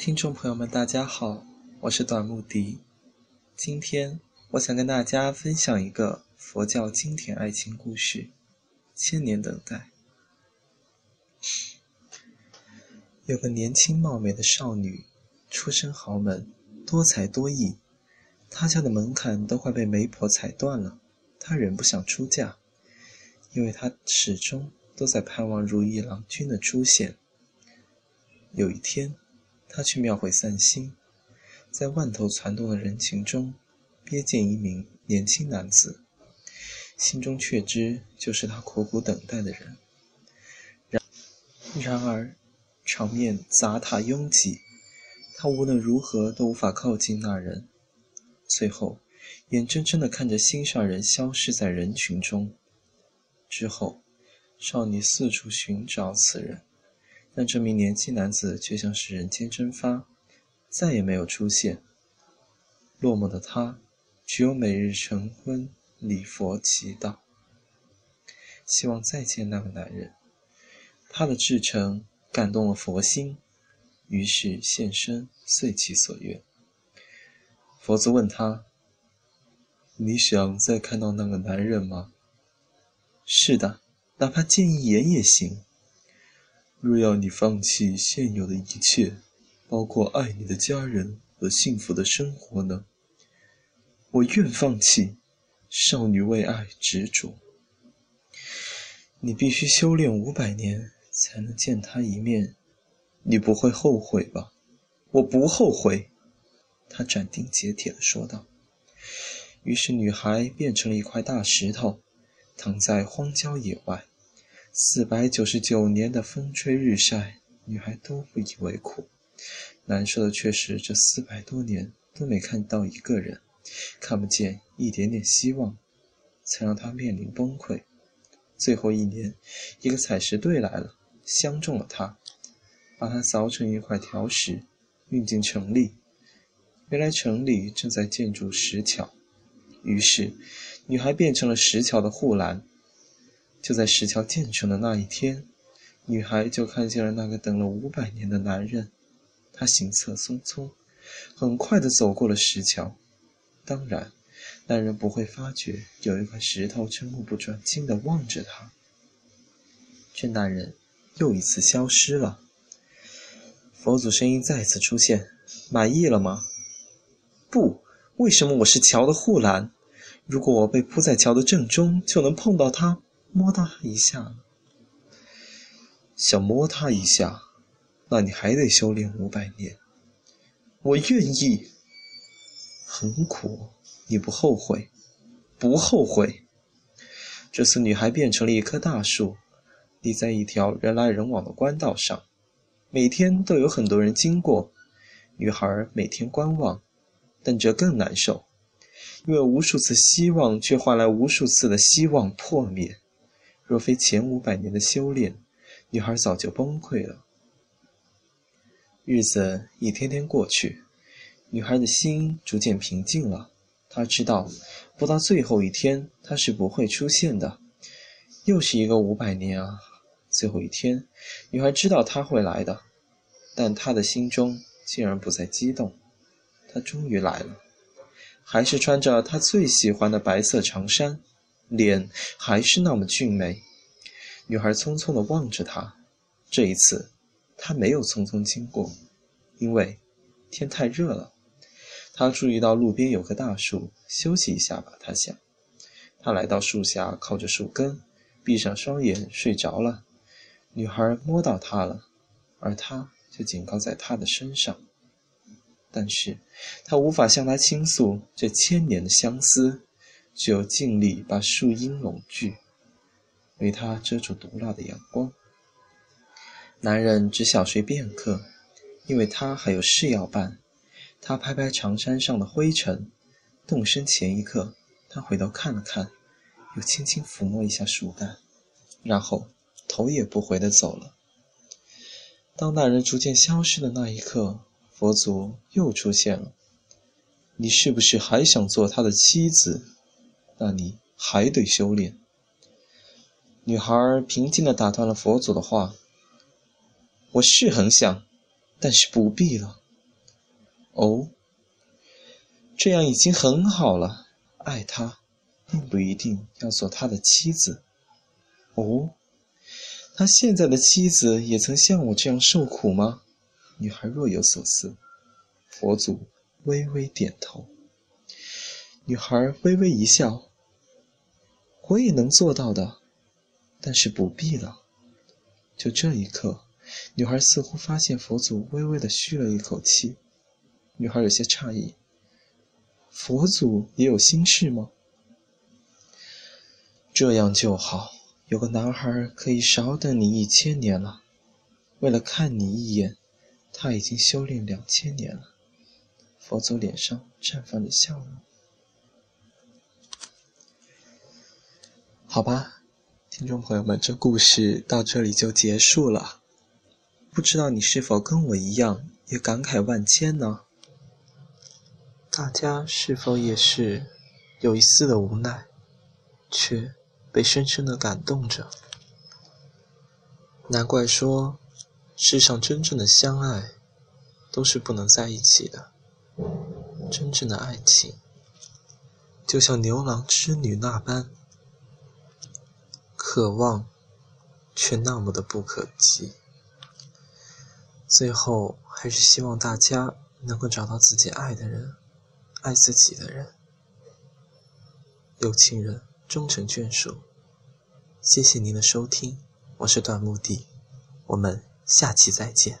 听众朋友们，大家好，我是短木迪。今天我想跟大家分享一个佛教经典爱情故事《千年等待》。有个年轻貌美的少女，出身豪门，多才多艺，她家的门槛都快被媒婆踩断了。她仍不想出嫁，因为她始终都在盼望如意郎君的出现。有一天。他去庙会散心，在万头攒动的人群中，瞥见一名年轻男子，心中却知就是他苦苦等待的人。然然而，场面杂沓拥挤，他无论如何都无法靠近那人。最后，眼睁睁地看着心上人消失在人群中。之后，少女四处寻找此人。但这名年轻男子却像是人间蒸发，再也没有出现。落寞的他，只有每日晨昏礼佛祈祷，希望再见那个男人。他的至诚感动了佛心，于是现身遂其所愿。佛祖问他：“你想再看到那个男人吗？”“是的，哪怕见一眼也行。”若要你放弃现有的一切，包括爱你的家人和幸福的生活呢？我愿放弃。少女为爱执着。你必须修炼五百年才能见他一面，你不会后悔吧？我不后悔。他斩钉截铁地说道。于是，女孩变成了一块大石头，躺在荒郊野外。四百九十九年的风吹日晒，女孩都不以为苦。难受的却是这四百多年都没看到一个人，看不见一点点希望，才让她面临崩溃。最后一年，一个采石队来了，相中了她，把她凿成一块条石，运进城里。原来城里正在建筑石桥，于是女孩变成了石桥的护栏。就在石桥建成的那一天，女孩就看见了那个等了五百年的男人。他行色匆匆，很快地走过了石桥。当然，男人不会发觉有一块石头正目不转睛地望着他。这男人又一次消失了。佛祖声音再次出现：“满意了吗？”“不，为什么我是桥的护栏？如果我被铺在桥的正中，就能碰到他。”摸他一下，想摸他一下，那你还得修炼五百年。我愿意，很苦，你不后悔？不后悔。这次女孩变成了一棵大树，立在一条人来人往的官道上，每天都有很多人经过。女孩每天观望，但这更难受，因为无数次希望却换来无数次的希望破灭。若非前五百年的修炼，女孩早就崩溃了。日子一天天过去，女孩的心逐渐平静了。她知道，不到最后一天，她是不会出现的。又是一个五百年啊！最后一天，女孩知道他会来的，但她的心中竟然不再激动。他终于来了，还是穿着她最喜欢的白色长衫。脸还是那么俊美，女孩匆匆地望着他。这一次，他没有匆匆经过，因为天太热了。他注意到路边有棵大树，休息一下吧。他想。他来到树下，靠着树根，闭上双眼睡着了。女孩摸到他了，而他就紧靠在他的身上。但是，他无法向他倾诉这千年的相思。只有尽力把树荫拢聚，为他遮住毒辣的阳光。男人只小睡片刻，因为他还有事要办。他拍拍长衫上的灰尘，动身前一刻，他回头看了看，又轻轻抚摸一下树干，然后头也不回地走了。当那人逐渐消失的那一刻，佛祖又出现了：“你是不是还想做他的妻子？”那你还得修炼。女孩平静地打断了佛祖的话：“我是很想，但是不必了。哦，这样已经很好了。爱他，并不一定要做他的妻子。哦，他现在的妻子也曾像我这样受苦吗？女孩若有所思。佛祖微微点头。女孩微微一笑。我也能做到的，但是不必了。就这一刻，女孩似乎发现佛祖微微的吁了一口气。女孩有些诧异：“佛祖也有心事吗？”这样就好，有个男孩可以少等你一千年了。为了看你一眼，他已经修炼两千年了。佛祖脸上绽放着笑容。好吧，听众朋友们，这故事到这里就结束了。不知道你是否跟我一样也感慨万千呢？大家是否也是有一丝的无奈，却被深深的感动着？难怪说，世上真正的相爱都是不能在一起的。真正的爱情，就像牛郎织女那般。渴望，却那么的不可及。最后，还是希望大家能够找到自己爱的人，爱自己的人，有情人终成眷属。谢谢您的收听，我是段目的，我们下期再见。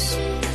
是。